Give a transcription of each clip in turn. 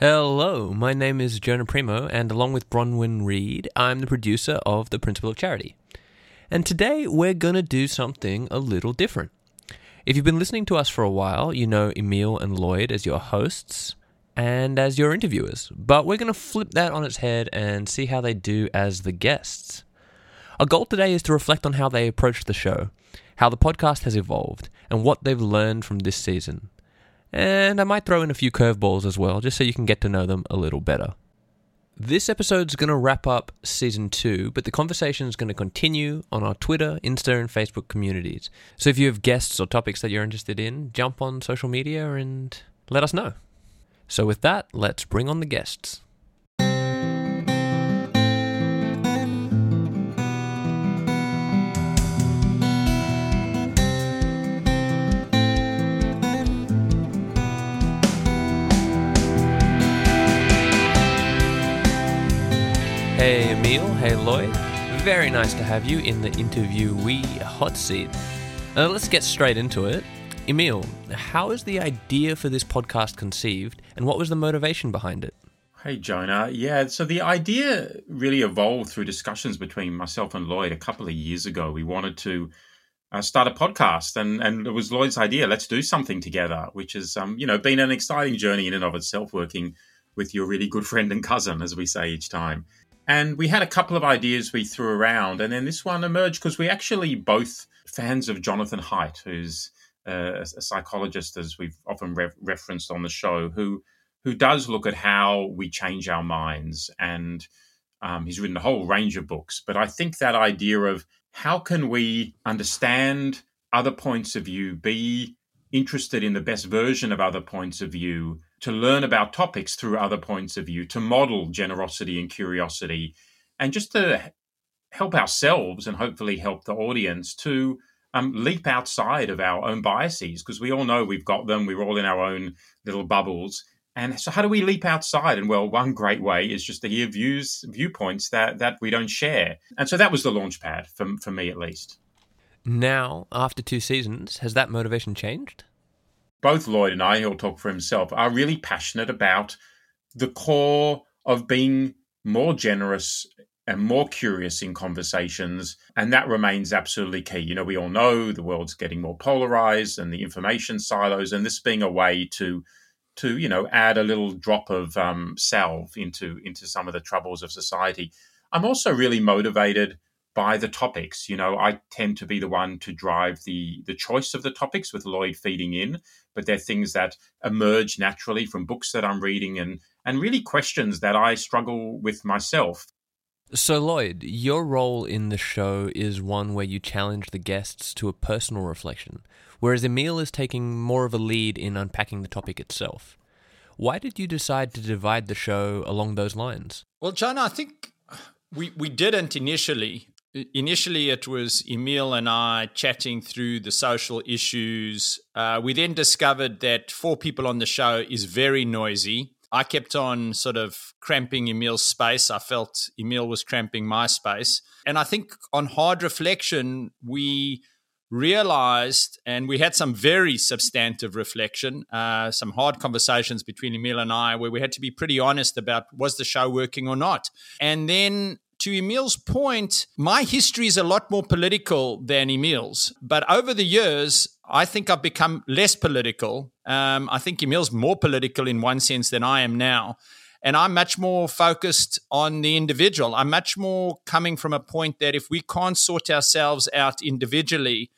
Hello, my name is Jonah Primo, and along with Bronwyn Reed, I'm the producer of The Principle of Charity. And today we're going to do something a little different. If you've been listening to us for a while, you know Emile and Lloyd as your hosts and as your interviewers, but we're going to flip that on its head and see how they do as the guests. Our goal today is to reflect on how they approached the show, how the podcast has evolved, and what they've learned from this season. And I might throw in a few curveballs as well, just so you can get to know them a little better. This episode's going to wrap up season two, but the conversation is going to continue on our Twitter, Insta, and Facebook communities. So if you have guests or topics that you're interested in, jump on social media and let us know. So with that, let's bring on the guests. Hey hey Lloyd. Very nice to have you in the interviewee hot seat. Uh, let's get straight into it. Emile, how is the idea for this podcast conceived, and what was the motivation behind it? Hey, Jonah. Yeah, so the idea really evolved through discussions between myself and Lloyd a couple of years ago. We wanted to uh, start a podcast, and, and it was Lloyd's idea. Let's do something together, which has, um, you know, been an exciting journey in and of itself, working with your really good friend and cousin, as we say each time. And we had a couple of ideas we threw around, and then this one emerged because we actually both fans of Jonathan Haidt, who's uh, a psychologist, as we've often re- referenced on the show, who who does look at how we change our minds, and um, he's written a whole range of books. But I think that idea of how can we understand other points of view, be interested in the best version of other points of view, to learn about topics through other points of view, to model generosity and curiosity, and just to help ourselves and hopefully help the audience to um, leap outside of our own biases because we all know we've got them. We're all in our own little bubbles. And so, how do we leap outside? And well, one great way is just to hear views, viewpoints that that we don't share. And so that was the launch pad for for me, at least. Now, after two seasons, has that motivation changed? Both Lloyd and I, he'll talk for himself, are really passionate about the core of being more generous and more curious in conversations. And that remains absolutely key. You know, we all know the world's getting more polarized and the information silos, and this being a way to to you know add a little drop of um, salve into into some of the troubles of society. I'm also really motivated by the topics. You know, I tend to be the one to drive the the choice of the topics with Lloyd feeding in, but they're things that emerge naturally from books that I'm reading and and really questions that I struggle with myself. So, Lloyd, your role in the show is one where you challenge the guests to a personal reflection, whereas Emile is taking more of a lead in unpacking the topic itself. Why did you decide to divide the show along those lines? Well, John, I think we, we didn't initially initially it was Emile and I chatting through the social issues. Uh, we then discovered that four people on the show is very noisy. I kept on sort of cramping Emile's space. I felt Emile was cramping my space. And I think on hard reflection, we realized, and we had some very substantive reflection, uh, some hard conversations between Emile and I, where we had to be pretty honest about was the show working or not. And then to Emile's point, my history is a lot more political than Emile's. But over the years, I think I've become less political. Um, I think Emile's more political in one sense than I am now. And I'm much more focused on the individual. I'm much more coming from a point that if we can't sort ourselves out individually,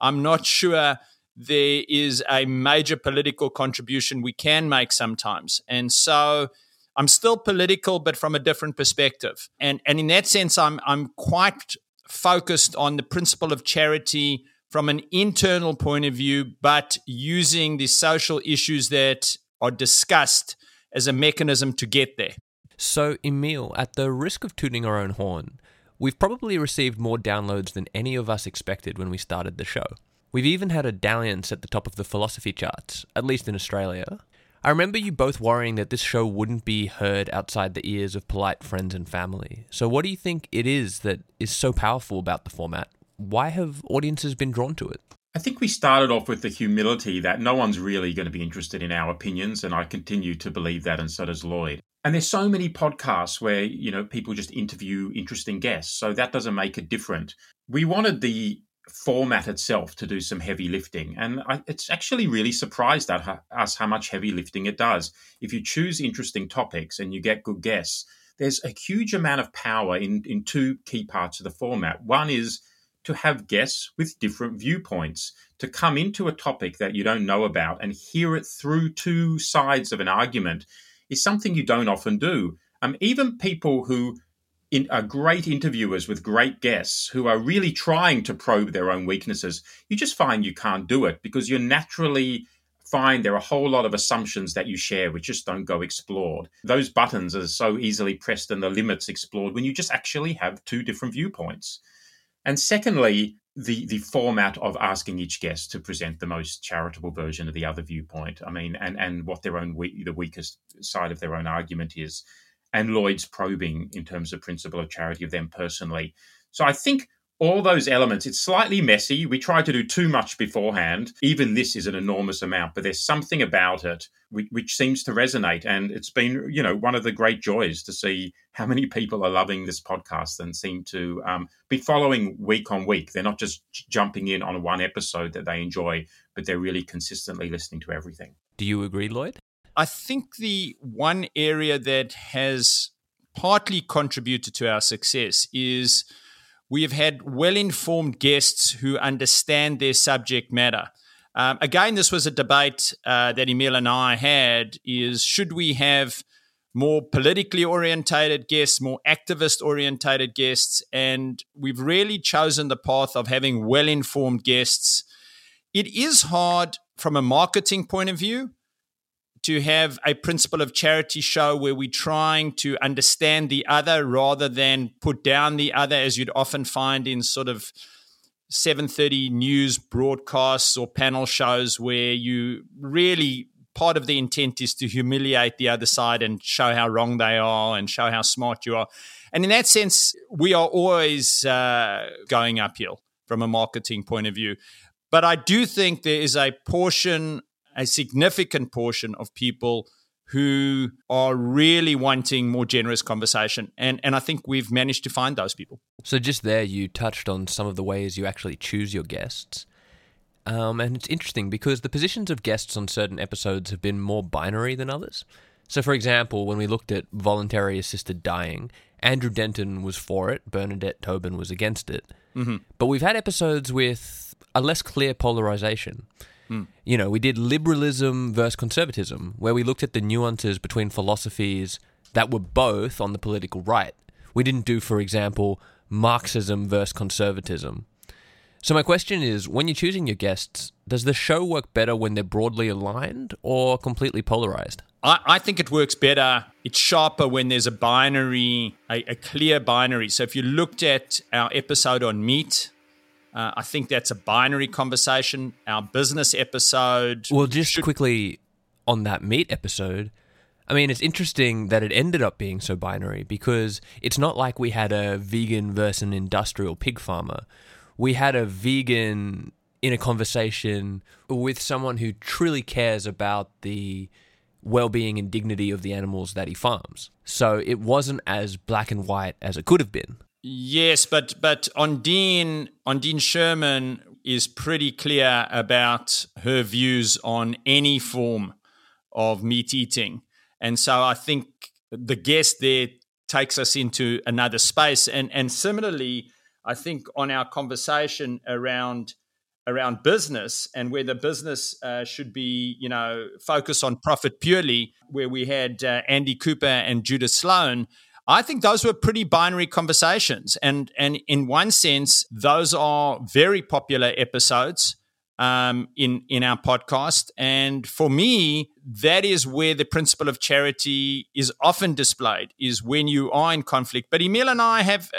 I'm not sure there is a major political contribution we can make sometimes. And so I'm still political, but from a different perspective. And and in that sense, I'm I'm quite focused on the principle of charity from an internal point of view, but using the social issues that are discussed as a mechanism to get there. So, Emile, at the risk of tooting our own horn, we've probably received more downloads than any of us expected when we started the show. We've even had a dalliance at the top of the philosophy charts, at least in Australia. I remember you both worrying that this show wouldn't be heard outside the ears of polite friends and family. So, what do you think it is that is so powerful about the format? Why have audiences been drawn to it? I think we started off with the humility that no one's really going to be interested in our opinions, and I continue to believe that, and so does Lloyd. And there's so many podcasts where you know people just interview interesting guests, so that doesn't make it different. We wanted the format itself to do some heavy lifting, and I, it's actually really surprised at us how much heavy lifting it does. If you choose interesting topics and you get good guests, there's a huge amount of power in in two key parts of the format. One is to have guests with different viewpoints, to come into a topic that you don't know about and hear it through two sides of an argument is something you don't often do. Um, even people who in, are great interviewers with great guests who are really trying to probe their own weaknesses, you just find you can't do it because you naturally find there are a whole lot of assumptions that you share which just don't go explored. Those buttons are so easily pressed and the limits explored when you just actually have two different viewpoints. And secondly, the the format of asking each guest to present the most charitable version of the other viewpoint. I mean, and and what their own we- the weakest side of their own argument is, and Lloyd's probing in terms of principle of charity of them personally. So I think all those elements, it's slightly messy. We try to do too much beforehand. Even this is an enormous amount, but there's something about it which, which, seems to resonate. And it's been, you know, one of the great joys to see how many people are loving this podcast and seem to um, be following week on week. They're not just jumping in on one episode that they enjoy, but they're really consistently listening to everything. Do you agree, Lloyd? I think the one area that has partly contributed to our success is we have had well informed guests who understand their subject matter. Um, again, this was a debate uh, that Emile and I had: is should we have more politically orientated guests, more activist orientated guests, and we've really chosen the path of having well informed guests. It is hard from a marketing point of view to have a principle of charity show where we're trying to understand the other rather than put down the other as you'd often find in sort of 7:30 news broadcasts or panel shows where you really part of the intent is to humiliate the other side and show how wrong they are and show how smart you are. And in that sense, we are always uh, going uphill from a marketing point of view. But I do think there is a portion a significant portion of people who are really wanting more generous conversation. And, and I think we've managed to find those people. So, just there, you touched on some of the ways you actually choose your guests. Um, and it's interesting because the positions of guests on certain episodes have been more binary than others. So, for example, when we looked at voluntary assisted dying, Andrew Denton was for it, Bernadette Tobin was against it. Mm-hmm. But we've had episodes with a less clear polarization. Mm. You know, we did liberalism versus conservatism, where we looked at the nuances between philosophies that were both on the political right. We didn't do, for example, Marxism versus conservatism. So, my question is when you're choosing your guests, does the show work better when they're broadly aligned or completely polarized? I, I think it works better. It's sharper when there's a binary, a, a clear binary. So, if you looked at our episode on meat, uh, I think that's a binary conversation. Our business episode. Well, just should- quickly on that meat episode. I mean, it's interesting that it ended up being so binary because it's not like we had a vegan versus an industrial pig farmer. We had a vegan in a conversation with someone who truly cares about the well being and dignity of the animals that he farms. So it wasn't as black and white as it could have been. Yes, but but Ondine Ondine Sherman is pretty clear about her views on any form of meat eating, and so I think the guest there takes us into another space. And and similarly, I think on our conversation around around business and where the business uh, should be, you know, focused on profit purely, where we had uh, Andy Cooper and Judith Sloan I think those were pretty binary conversations. And, and in one sense, those are very popular episodes um, in, in our podcast. And for me, that is where the principle of charity is often displayed, is when you are in conflict. But Emile and I have,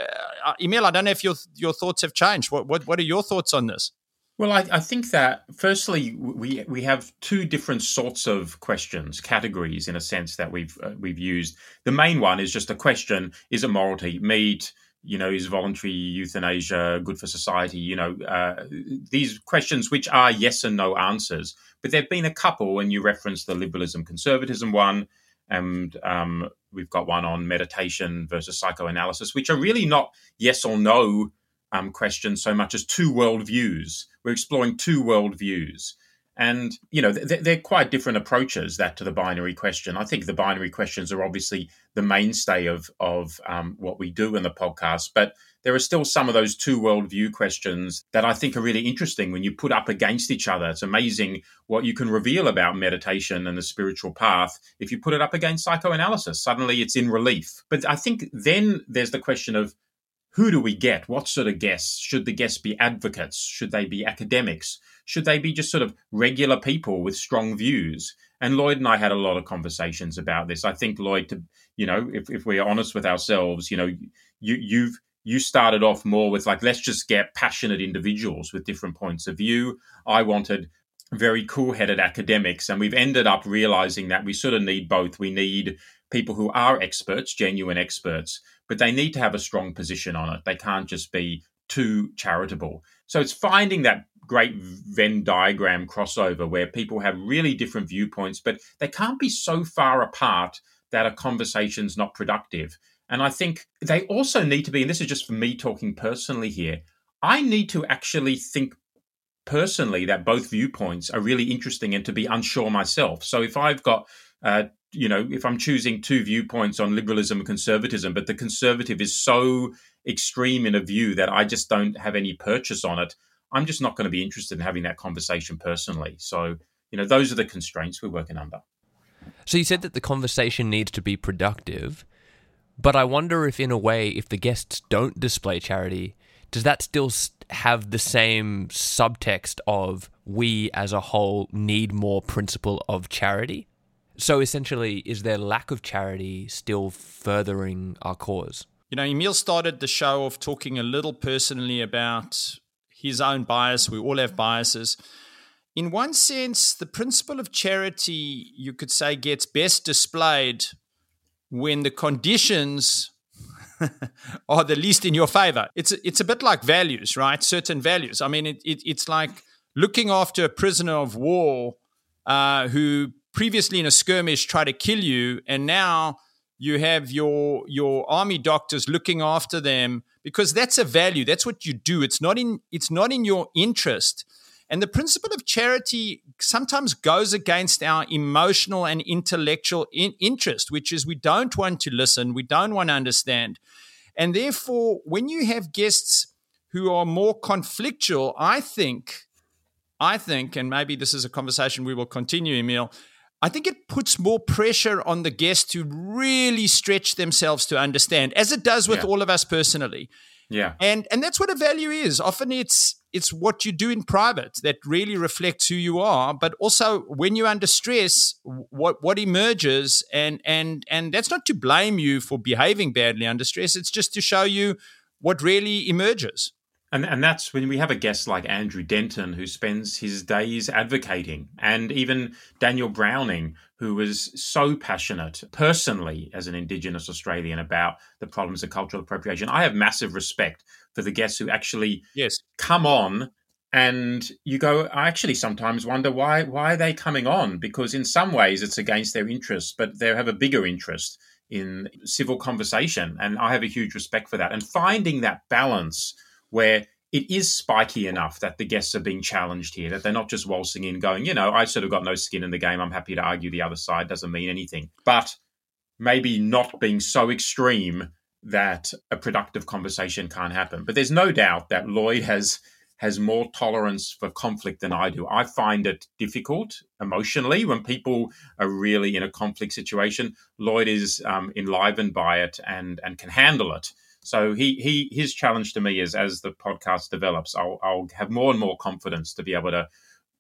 uh, Emile, I don't know if your, your thoughts have changed. What, what, what are your thoughts on this? Well, I, I, think that firstly we we have two different sorts of questions, categories in a sense that we've uh, we've used. The main one is just a question: Is it moral to eat meat? You know, is voluntary euthanasia good for society? You know, uh, these questions which are yes and no answers. But there've been a couple, and you referenced the liberalism conservatism one, and um, we've got one on meditation versus psychoanalysis, which are really not yes or no um, questions so much as two worldviews. We're exploring two worldviews. And, you know, they're, they're quite different approaches that to the binary question. I think the binary questions are obviously the mainstay of, of um, what we do in the podcast, but there are still some of those two worldview questions that I think are really interesting when you put up against each other. It's amazing what you can reveal about meditation and the spiritual path if you put it up against psychoanalysis. Suddenly it's in relief. But I think then there's the question of who do we get? What sort of guests? Should the guests be advocates? Should they be academics? Should they be just sort of regular people with strong views? And Lloyd and I had a lot of conversations about this. I think Lloyd, to you know, if, if we're honest with ourselves, you know, you you've you started off more with like let's just get passionate individuals with different points of view. I wanted very cool-headed academics, and we've ended up realizing that we sort of need both. We need people who are experts, genuine experts, but they need to have a strong position on it. They can't just be too charitable. So it's finding that great Venn diagram crossover where people have really different viewpoints, but they can't be so far apart that a conversation's not productive. And I think they also need to be, and this is just for me talking personally here, I need to actually think personally that both viewpoints are really interesting and to be unsure myself. So if I've got uh, you know, if I'm choosing two viewpoints on liberalism and conservatism, but the conservative is so extreme in a view that I just don't have any purchase on it, I'm just not going to be interested in having that conversation personally. So, you know, those are the constraints we're working under. So you said that the conversation needs to be productive, but I wonder if, in a way, if the guests don't display charity, does that still have the same subtext of we as a whole need more principle of charity? So essentially, is there lack of charity still furthering our cause? You know, Emile started the show off talking a little personally about his own bias. We all have biases. In one sense, the principle of charity, you could say, gets best displayed when the conditions are the least in your favor. It's it's a bit like values, right? Certain values. I mean, it, it, it's like looking after a prisoner of war uh, who previously in a skirmish try to kill you, and now you have your your army doctors looking after them because that's a value. That's what you do. It's not in it's not in your interest. And the principle of charity sometimes goes against our emotional and intellectual in- interest, which is we don't want to listen, we don't want to understand. And therefore, when you have guests who are more conflictual, I think, I think, and maybe this is a conversation we will continue, Emile, I think it puts more pressure on the guest to really stretch themselves to understand, as it does with yeah. all of us personally. Yeah. And and that's what a value is. Often it's it's what you do in private that really reflects who you are, but also when you're under stress, what what emerges and and and that's not to blame you for behaving badly under stress. It's just to show you what really emerges. And, and that's when we have a guest like Andrew Denton, who spends his days advocating, and even Daniel Browning, who was so passionate personally as an Indigenous Australian about the problems of cultural appropriation. I have massive respect for the guests who actually yes. come on and you go i actually sometimes wonder why why are they coming on because in some ways it's against their interests but they have a bigger interest in civil conversation and i have a huge respect for that and finding that balance where it is spiky enough that the guests are being challenged here, that they're not just waltzing in going, you know, I sort of got no skin in the game. I'm happy to argue the other side, doesn't mean anything. But maybe not being so extreme that a productive conversation can't happen. But there's no doubt that Lloyd has has more tolerance for conflict than I do. I find it difficult emotionally when people are really in a conflict situation. Lloyd is um, enlivened by it and and can handle it. So he he his challenge to me is as the podcast develops, I'll I'll have more and more confidence to be able to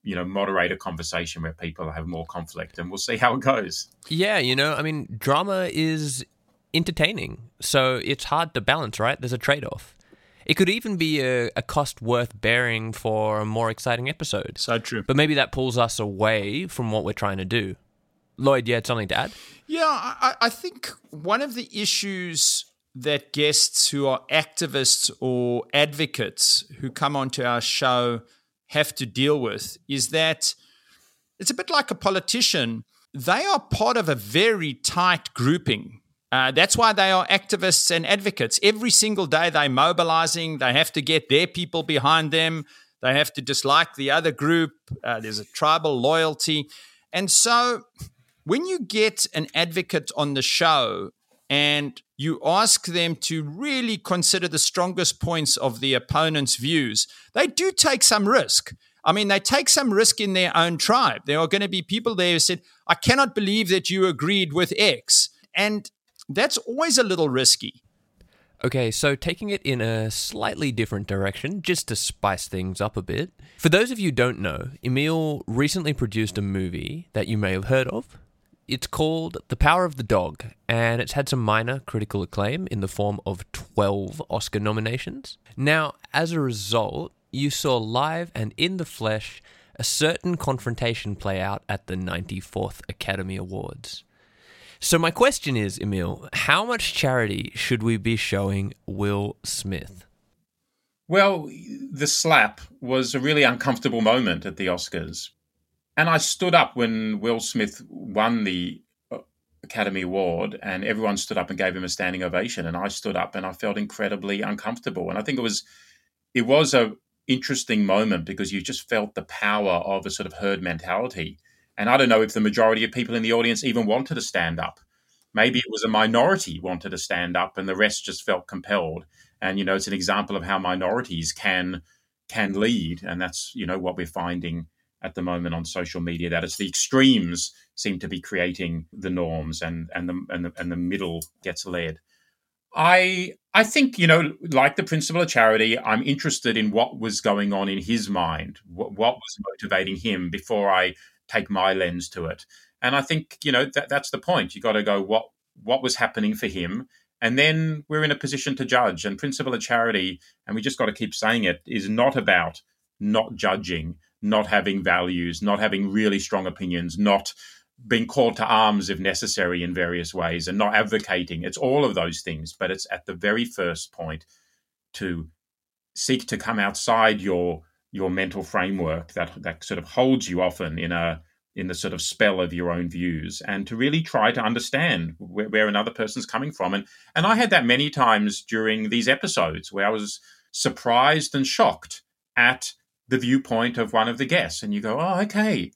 you know moderate a conversation where people have more conflict and we'll see how it goes yeah you know i mean drama is entertaining so it's hard to balance right there's a trade-off it could even be a, a, cost worth bearing for a more exciting episode. So true. But maybe that pulls us away from what we're trying to do. Lloyd, you had something to add? Yeah, I, I think one of the issues that guests who are activists or advocates who come onto our show have to deal with is that it's a bit like a politician. They are part of a very tight grouping uh, that's why they are activists and advocates. Every single day they're mobilizing. They have to get their people behind them. They have to dislike the other group. Uh, there's a tribal loyalty. And so when you get an advocate on the show and you ask them to really consider the strongest points of the opponent's views, they do take some risk. I mean, they take some risk in their own tribe. There are going to be people there who said, I cannot believe that you agreed with X. And that's always a little risky. Okay, so taking it in a slightly different direction, just to spice things up a bit. For those of you don't know, Emile recently produced a movie that you may have heard of. It's called The Power of the Dog, and it's had some minor critical acclaim in the form of 12 Oscar nominations. Now, as a result, you saw live and in the flesh a certain confrontation play out at the 94th Academy Awards. So my question is, Emile, how much charity should we be showing Will Smith? Well, the slap was a really uncomfortable moment at the Oscars. And I stood up when Will Smith won the uh, Academy Award and everyone stood up and gave him a standing ovation and I stood up and I felt incredibly uncomfortable and I think it was it was a interesting moment because you just felt the power of a sort of herd mentality and I don't know if the majority of people in the audience even wanted to stand up. Maybe it was a minority wanted to stand up and the rest just felt compelled. And, you know, it's an example of how minorities can can lead. And that's, you know, what we're finding at the moment on social media, that it's the extremes seem to be creating the norms and, and the and the and the middle gets led. I I think you know, like the principle of charity, I'm interested in what was going on in his mind, what, what was motivating him before I take my lens to it. And I think you know that that's the point. You got to go what what was happening for him, and then we're in a position to judge. And principle of charity, and we just got to keep saying it, is not about not judging, not having values, not having really strong opinions, not being called to arms if necessary in various ways, and not advocating. It's all of those things, but it's at the very first point to seek to come outside your your mental framework that that sort of holds you often in a in the sort of spell of your own views and to really try to understand where, where, another person's coming from and and I had that many times during these episodes where I was surprised and shocked at the viewpoint of one of the guests and you go oh okay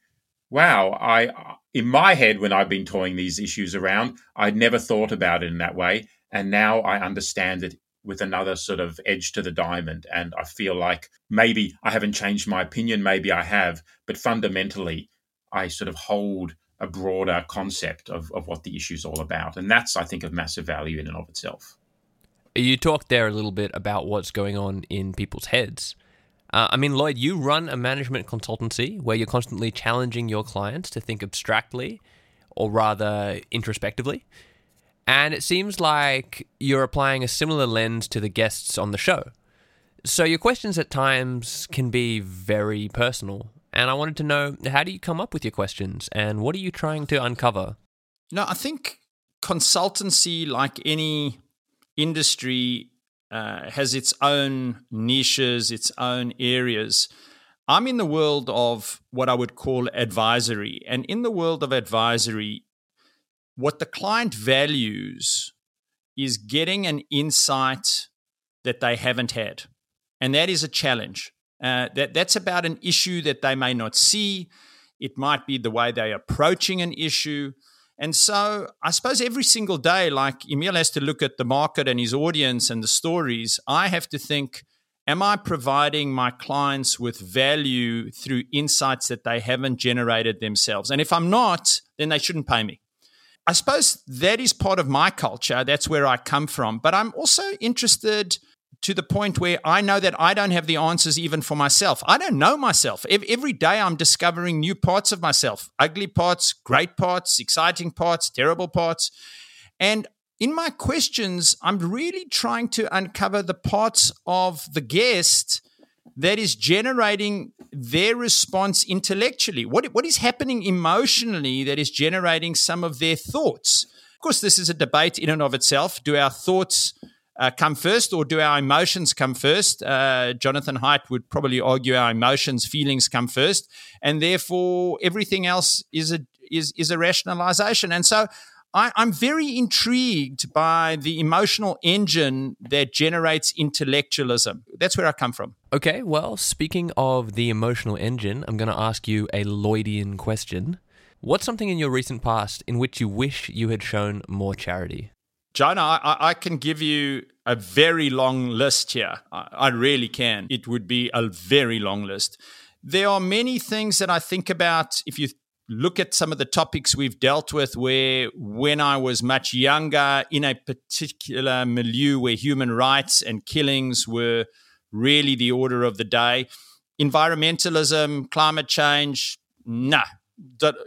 wow I in my head when I've been toying these issues around I'd never thought about it in that way and now I understand it with another sort of edge to the diamond. And I feel like maybe I haven't changed my opinion, maybe I have, but fundamentally, I sort of hold a broader concept of, of what the issue is all about. And that's, I think, of massive value in and of itself. You talked there a little bit about what's going on in people's heads. Uh, I mean, Lloyd, you run a management consultancy where you're constantly challenging your clients to think abstractly or rather introspectively. And it seems like you're applying a similar lens to the guests on the show. So your questions at times can be very personal. And I wanted to know how do you come up with your questions and what are you trying to uncover? Know, I think consultancy, like any industry, uh, has its own niches, its own areas. I'm in the world of what I would call advisory. And in the world of advisory, what the client values is getting an insight that they haven't had. And that is a challenge. Uh, that, that's about an issue that they may not see. It might be the way they're approaching an issue. And so I suppose every single day, like Emile has to look at the market and his audience and the stories, I have to think, Am I providing my clients with value through insights that they haven't generated themselves? And if I'm not, then they shouldn't pay me. I suppose that is part of my culture. That's where I come from. But I'm also interested to the point where I know that I don't have the answers even for myself. I don't know myself. Every day I'm discovering new parts of myself ugly parts, great parts, exciting parts, terrible parts. And in my questions, I'm really trying to uncover the parts of the guest that is generating their response intellectually. What, what is happening emotionally that is generating some of their thoughts? Of course, this is a debate in and of itself. Do our thoughts uh, come first or do our emotions come first? Uh, Jonathan Haidt would probably argue our emotions, feelings come first, and therefore everything else is a is is a rationalization. And so I, I'm very intrigued by the emotional engine that generates intellectualism. That's where I come from. Okay, well, speaking of the emotional engine, I'm going to ask you a Lloydian question. What's something in your recent past in which you wish you had shown more charity? Jonah, I, I can give you a very long list here. I, I really can. It would be a very long list. There are many things that I think about if you look at some of the topics we've dealt with where when I was much younger in a particular milieu where human rights and killings were really the order of the day, environmentalism, climate change, nah.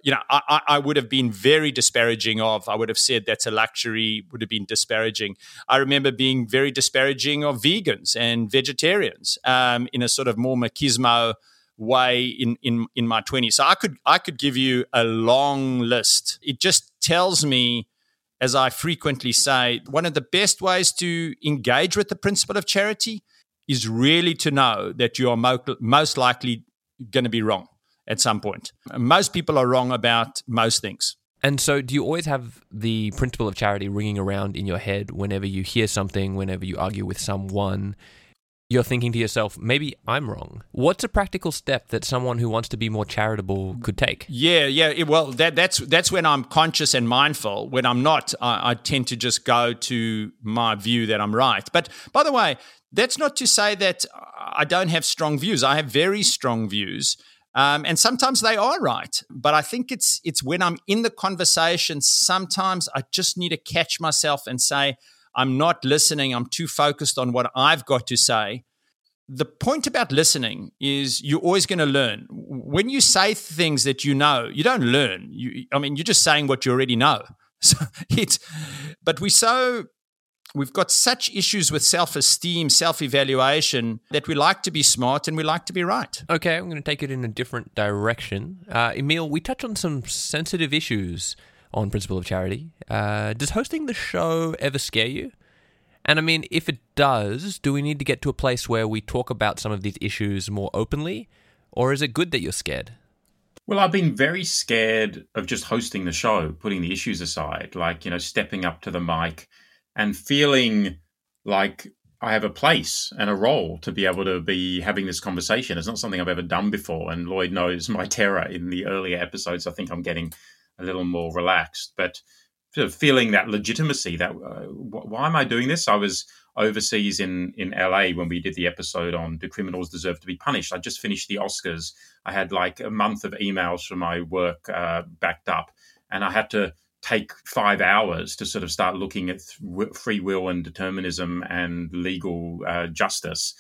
You know, I, I would have been very disparaging of. I would have said that's a luxury. Would have been disparaging. I remember being very disparaging of vegans and vegetarians um, in a sort of more machismo way in in in my 20s. So I could I could give you a long list. It just tells me as I frequently say, one of the best ways to engage with the principle of charity is really to know that you are mo- most likely going to be wrong at some point. Most people are wrong about most things. And so, do you always have the principle of charity ringing around in your head whenever you hear something, whenever you argue with someone? you're thinking to yourself, maybe I'm wrong. What's a practical step that someone who wants to be more charitable could take? Yeah, yeah. Well, that, that's that's when I'm conscious and mindful. When I'm not, I, I tend to just go to my view that I'm right. But by the way, that's not to say that I don't have strong views. I have very strong views. Um, and sometimes they are right, but I think it's it's when I'm in the conversation. Sometimes I just need to catch myself and say, I'm not listening. I'm too focused on what I've got to say. The point about listening is you're always going to learn. When you say things that you know, you don't learn. You, I mean, you're just saying what you already know. So it's, but we so we've got such issues with self-esteem, self-evaluation that we like to be smart and we like to be right. Okay, I'm going to take it in a different direction. Uh, Emile, we touch on some sensitive issues on Principle of Charity. Uh, does hosting the show ever scare you? And I mean, if it does, do we need to get to a place where we talk about some of these issues more openly? Or is it good that you're scared? Well, I've been very scared of just hosting the show, putting the issues aside, like, you know, stepping up to the mic and feeling like I have a place and a role to be able to be having this conversation. It's not something I've ever done before. And Lloyd knows my terror in the earlier episodes. I think I'm getting a little more relaxed. But sort of feeling that legitimacy that uh, why am I doing this? I was overseas in in LA when we did the episode on do criminals deserve to be punished. I just finished the Oscars. I had like a month of emails from my work uh, backed up, and I had to take five hours to sort of start looking at free will and determinism and legal uh, justice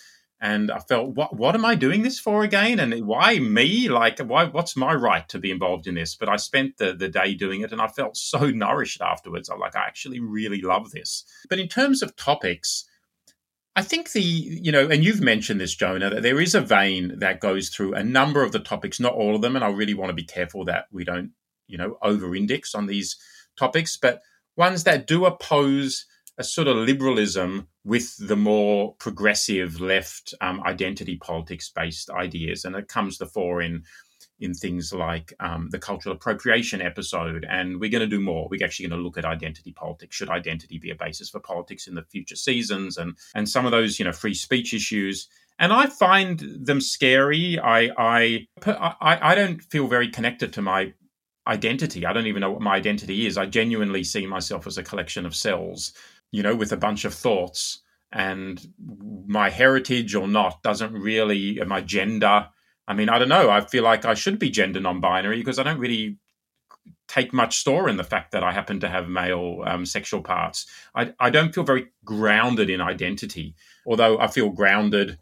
and I felt, what what am I doing this for again? And why me? Like, why? What's my right to be involved in this? But I spent the the day doing it, and I felt so nourished afterwards. I'm like, I actually really love this. But in terms of topics. I think the, you know, and you've mentioned this, Jonah, that there is a vein that goes through a number of the topics, not all of them. And I really want to be careful that we don't, you know, over index on these topics, but ones that do oppose a sort of liberalism with the more progressive left um, identity politics based ideas, and it comes to fore in in things like um, the cultural appropriation episode. And we're going to do more. We're actually going to look at identity politics. Should identity be a basis for politics in the future seasons? And and some of those, you know, free speech issues. And I find them scary. I I I, I don't feel very connected to my identity. I don't even know what my identity is. I genuinely see myself as a collection of cells you know, with a bunch of thoughts and my heritage or not doesn't really my gender. I mean, I don't know. I feel like I should be gender non-binary because I don't really take much store in the fact that I happen to have male um, sexual parts. I, I don't feel very grounded in identity, although I feel grounded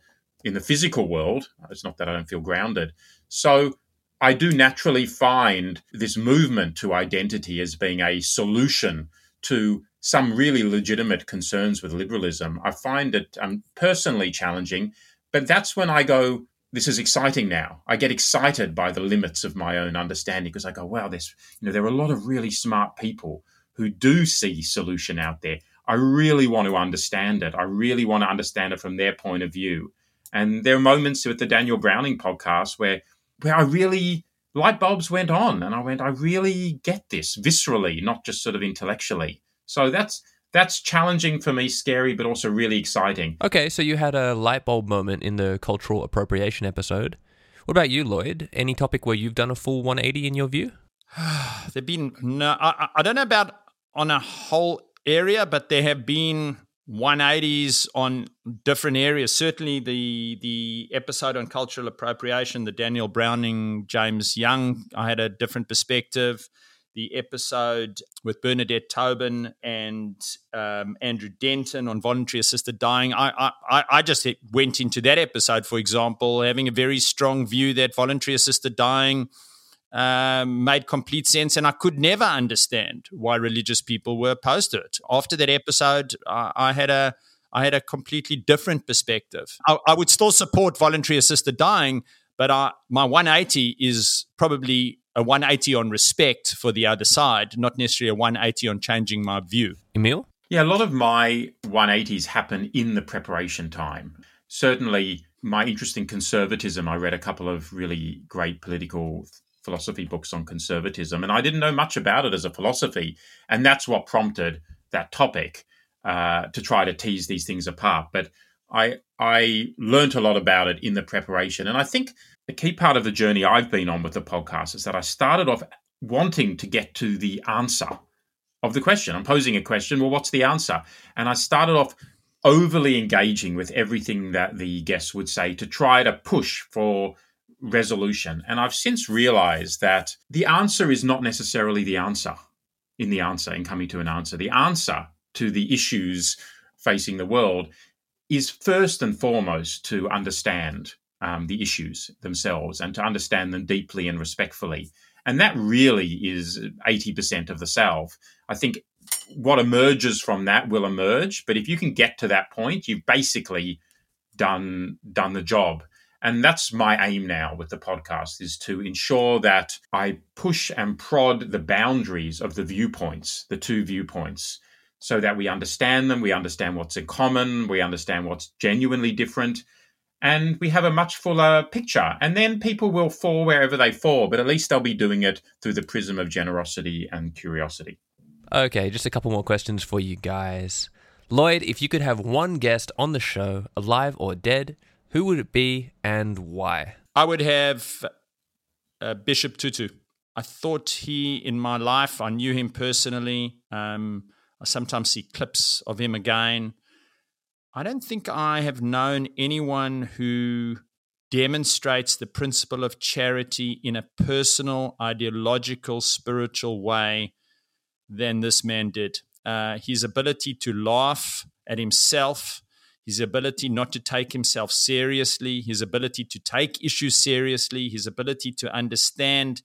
in the physical world. It's not that I don't feel grounded. So I do naturally find this movement to identity as being a solution to some really legitimate concerns with liberalism. I find it um, personally challenging, but that's when I go, this is exciting now. I get excited by the limits of my own understanding because I go, wow, you know, there are a lot of really smart people who do see solution out there. I really want to understand it. I really want to understand it from their point of view. And there are moments with the Daniel Browning podcast where where I really light bulbs went on and I went, I really get this viscerally, not just sort of intellectually. So that's that's challenging for me, scary, but also really exciting. Okay, so you had a light bulb moment in the cultural appropriation episode. What about you, Lloyd? Any topic where you've done a full 180 in your view? There've been no, I, I don't know about on a whole area, but there have been 180s on different areas. Certainly, the the episode on cultural appropriation, the Daniel Browning, James Young, I had a different perspective the episode with Bernadette Tobin and um, Andrew Denton on voluntary assisted dying. I, I, I just went into that episode, for example, having a very strong view that voluntary assisted dying um, made complete sense, and I could never understand why religious people were opposed to it. After that episode, I, I had a I had a completely different perspective. I, I would still support voluntary assisted dying, but I, my 180 is probably a 180 on respect for the other side, not necessarily a 180 on changing my view. Emile? Yeah, a lot of my 180s happen in the preparation time. Certainly, my interest in conservatism, I read a couple of really great political philosophy books on conservatism, and I didn't know much about it as a philosophy. And that's what prompted that topic uh, to try to tease these things apart. But I, I learned a lot about it in the preparation. And I think the key part of the journey I've been on with the podcast is that I started off wanting to get to the answer of the question. I'm posing a question. Well, what's the answer? And I started off overly engaging with everything that the guests would say to try to push for resolution. And I've since realized that the answer is not necessarily the answer in the answer, in coming to an answer. The answer to the issues facing the world is first and foremost to understand um, the issues themselves and to understand them deeply and respectfully. And that really is 80% of the salve. I think what emerges from that will emerge, but if you can get to that point, you've basically done done the job. And that's my aim now with the podcast is to ensure that I push and prod the boundaries of the viewpoints, the two viewpoints, so that we understand them, we understand what's in common, we understand what's genuinely different, and we have a much fuller picture. And then people will fall wherever they fall, but at least they'll be doing it through the prism of generosity and curiosity. Okay, just a couple more questions for you guys. Lloyd, if you could have one guest on the show, alive or dead, who would it be and why? I would have uh, Bishop Tutu. I thought he, in my life, I knew him personally. Um, I sometimes see clips of him again. I don't think I have known anyone who demonstrates the principle of charity in a personal, ideological, spiritual way than this man did. Uh, his ability to laugh at himself, his ability not to take himself seriously, his ability to take issues seriously, his ability to understand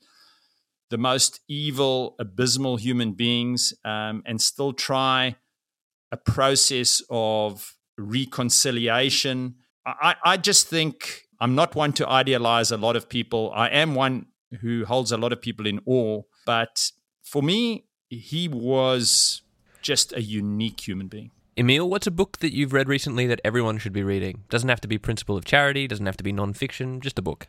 the most evil, abysmal human beings um, and still try a process of reconciliation. I, I just think I'm not one to idealize a lot of people. I am one who holds a lot of people in awe. But for me, he was just a unique human being. Emile, what's a book that you've read recently that everyone should be reading? Doesn't have to be Principle of Charity, doesn't have to be nonfiction, just a book.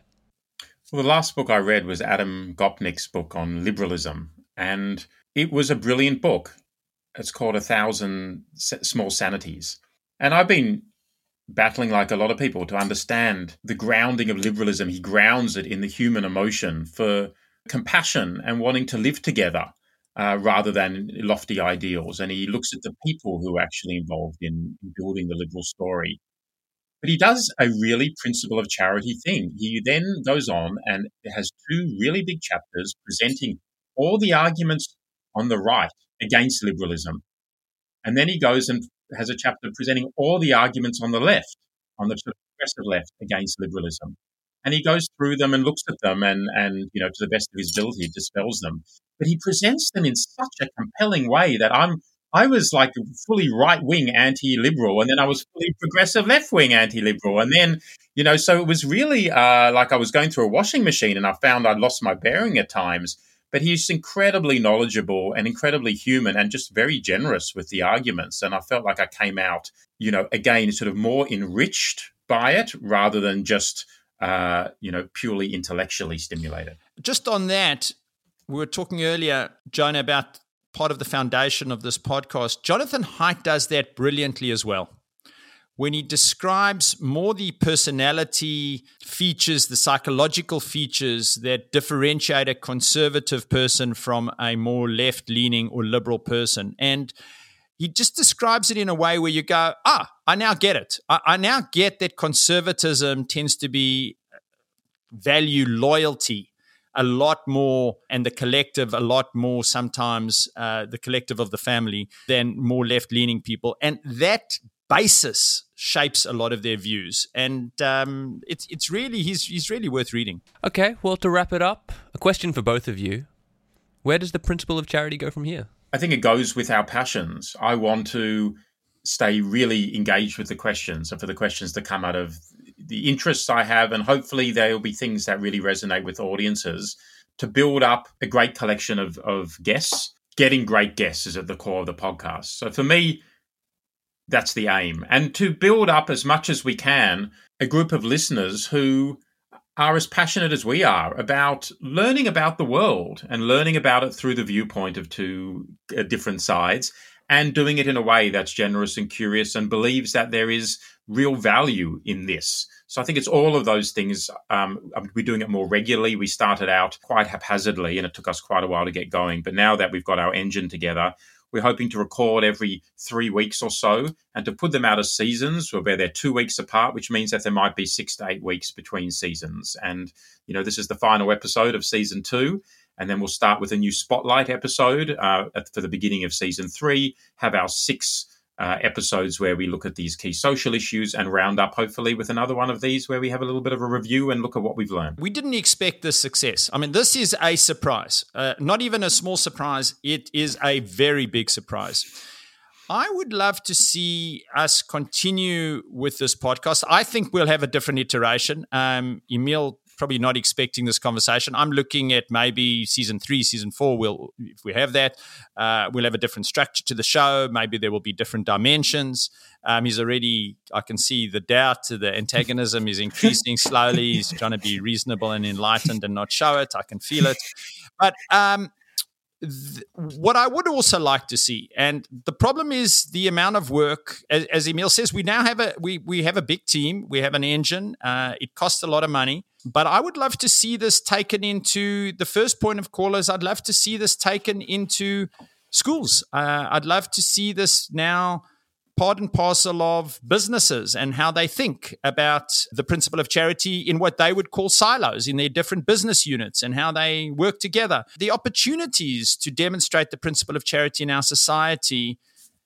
Well, the last book I read was Adam Gopnik's book on liberalism, and it was a brilliant book. It's called A Thousand Small Sanities. And I've been battling, like a lot of people, to understand the grounding of liberalism. He grounds it in the human emotion for compassion and wanting to live together uh, rather than lofty ideals. And he looks at the people who are actually involved in, in building the liberal story. But he does a really principle of charity thing. He then goes on and has two really big chapters presenting all the arguments on the right against liberalism. And then he goes and has a chapter presenting all the arguments on the left, on the progressive left against liberalism. And he goes through them and looks at them and, and, you know, to the best of his ability, dispels them. But he presents them in such a compelling way that I'm, I was like fully right wing anti liberal, and then I was fully progressive left wing anti liberal. And then, you know, so it was really uh, like I was going through a washing machine and I found I'd lost my bearing at times. But he's incredibly knowledgeable and incredibly human and just very generous with the arguments. And I felt like I came out, you know, again, sort of more enriched by it rather than just, uh, you know, purely intellectually stimulated. Just on that, we were talking earlier, Jonah, about part of the foundation of this podcast. Jonathan Haidt does that brilliantly as well. When he describes more the personality features, the psychological features that differentiate a conservative person from a more left leaning or liberal person. And he just describes it in a way where you go, ah, I now get it. I, I now get that conservatism tends to be value loyalty a lot more, and the collective a lot more sometimes, uh, the collective of the family than more left leaning people. And that basis shapes a lot of their views. And um, it's, it's really, he's, he's really worth reading. Okay, well, to wrap it up, a question for both of you. Where does the principle of charity go from here? I think it goes with our passions. I want to stay really engaged with the questions and for the questions to come out of the interests I have, and hopefully there will be things that really resonate with audiences to build up a great collection of, of guests. Getting great guests is at the core of the podcast. So for me, that's the aim. And to build up as much as we can a group of listeners who are as passionate as we are about learning about the world and learning about it through the viewpoint of two uh, different sides and doing it in a way that's generous and curious and believes that there is real value in this. So I think it's all of those things. Um, we're doing it more regularly. We started out quite haphazardly and it took us quite a while to get going. But now that we've got our engine together, we're hoping to record every three weeks or so and to put them out as seasons where they're two weeks apart, which means that there might be six to eight weeks between seasons. And, you know, this is the final episode of season two. And then we'll start with a new spotlight episode uh, for the beginning of season three, have our six uh, episodes where we look at these key social issues and round up, hopefully, with another one of these where we have a little bit of a review and look at what we've learned. We didn't expect this success. I mean, this is a surprise, uh, not even a small surprise, it is a very big surprise. I would love to see us continue with this podcast. I think we'll have a different iteration. Um, Emile probably not expecting this conversation. I'm looking at maybe season three, season four. We'll, if we have that, uh, we'll have a different structure to the show. Maybe there will be different dimensions. Um, he's already, I can see the doubt, the antagonism is increasing slowly. He's trying to be reasonable and enlightened and not show it. I can feel it. But um, th- what I would also like to see, and the problem is the amount of work. As, as, Emile says, we now have a we we have a big team. We have an engine. Uh, it costs a lot of money, but I would love to see this taken into the first point of callers. I'd love to see this taken into schools. Uh, I'd love to see this now part and parcel of businesses and how they think about the principle of charity in what they would call silos in their different business units and how they work together. The opportunities to demonstrate the principle of charity in our society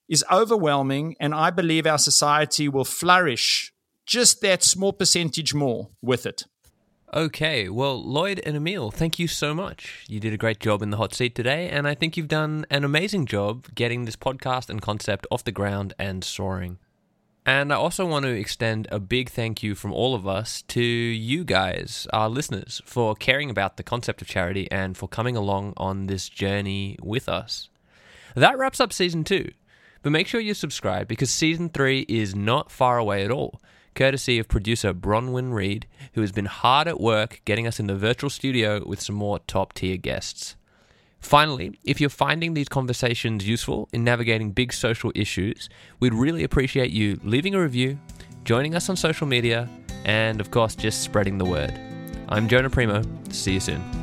is overwhelming, and I believe our society will flourish just that small percentage more with it. Okay, well, Lloyd and Emile, thank you so much. You did a great job in the hot seat today, and I think you've done an amazing job getting this podcast and concept off the ground and soaring. And I also want to extend a big thank you from all of us to you guys, our listeners, for caring about the concept of charity and for coming along on this journey with us. That wraps up season two. But make sure you subscribe because season three is not far away at all courtesy of producer Bronwyn Reed, who has been hard at work getting us in the virtual studio with some more top tier guests. Finally, if you're finding these conversations useful in navigating big social issues, we'd really appreciate you leaving a review, joining us on social media, and of course, just spreading the word. I'm Jonah Primo. See you soon.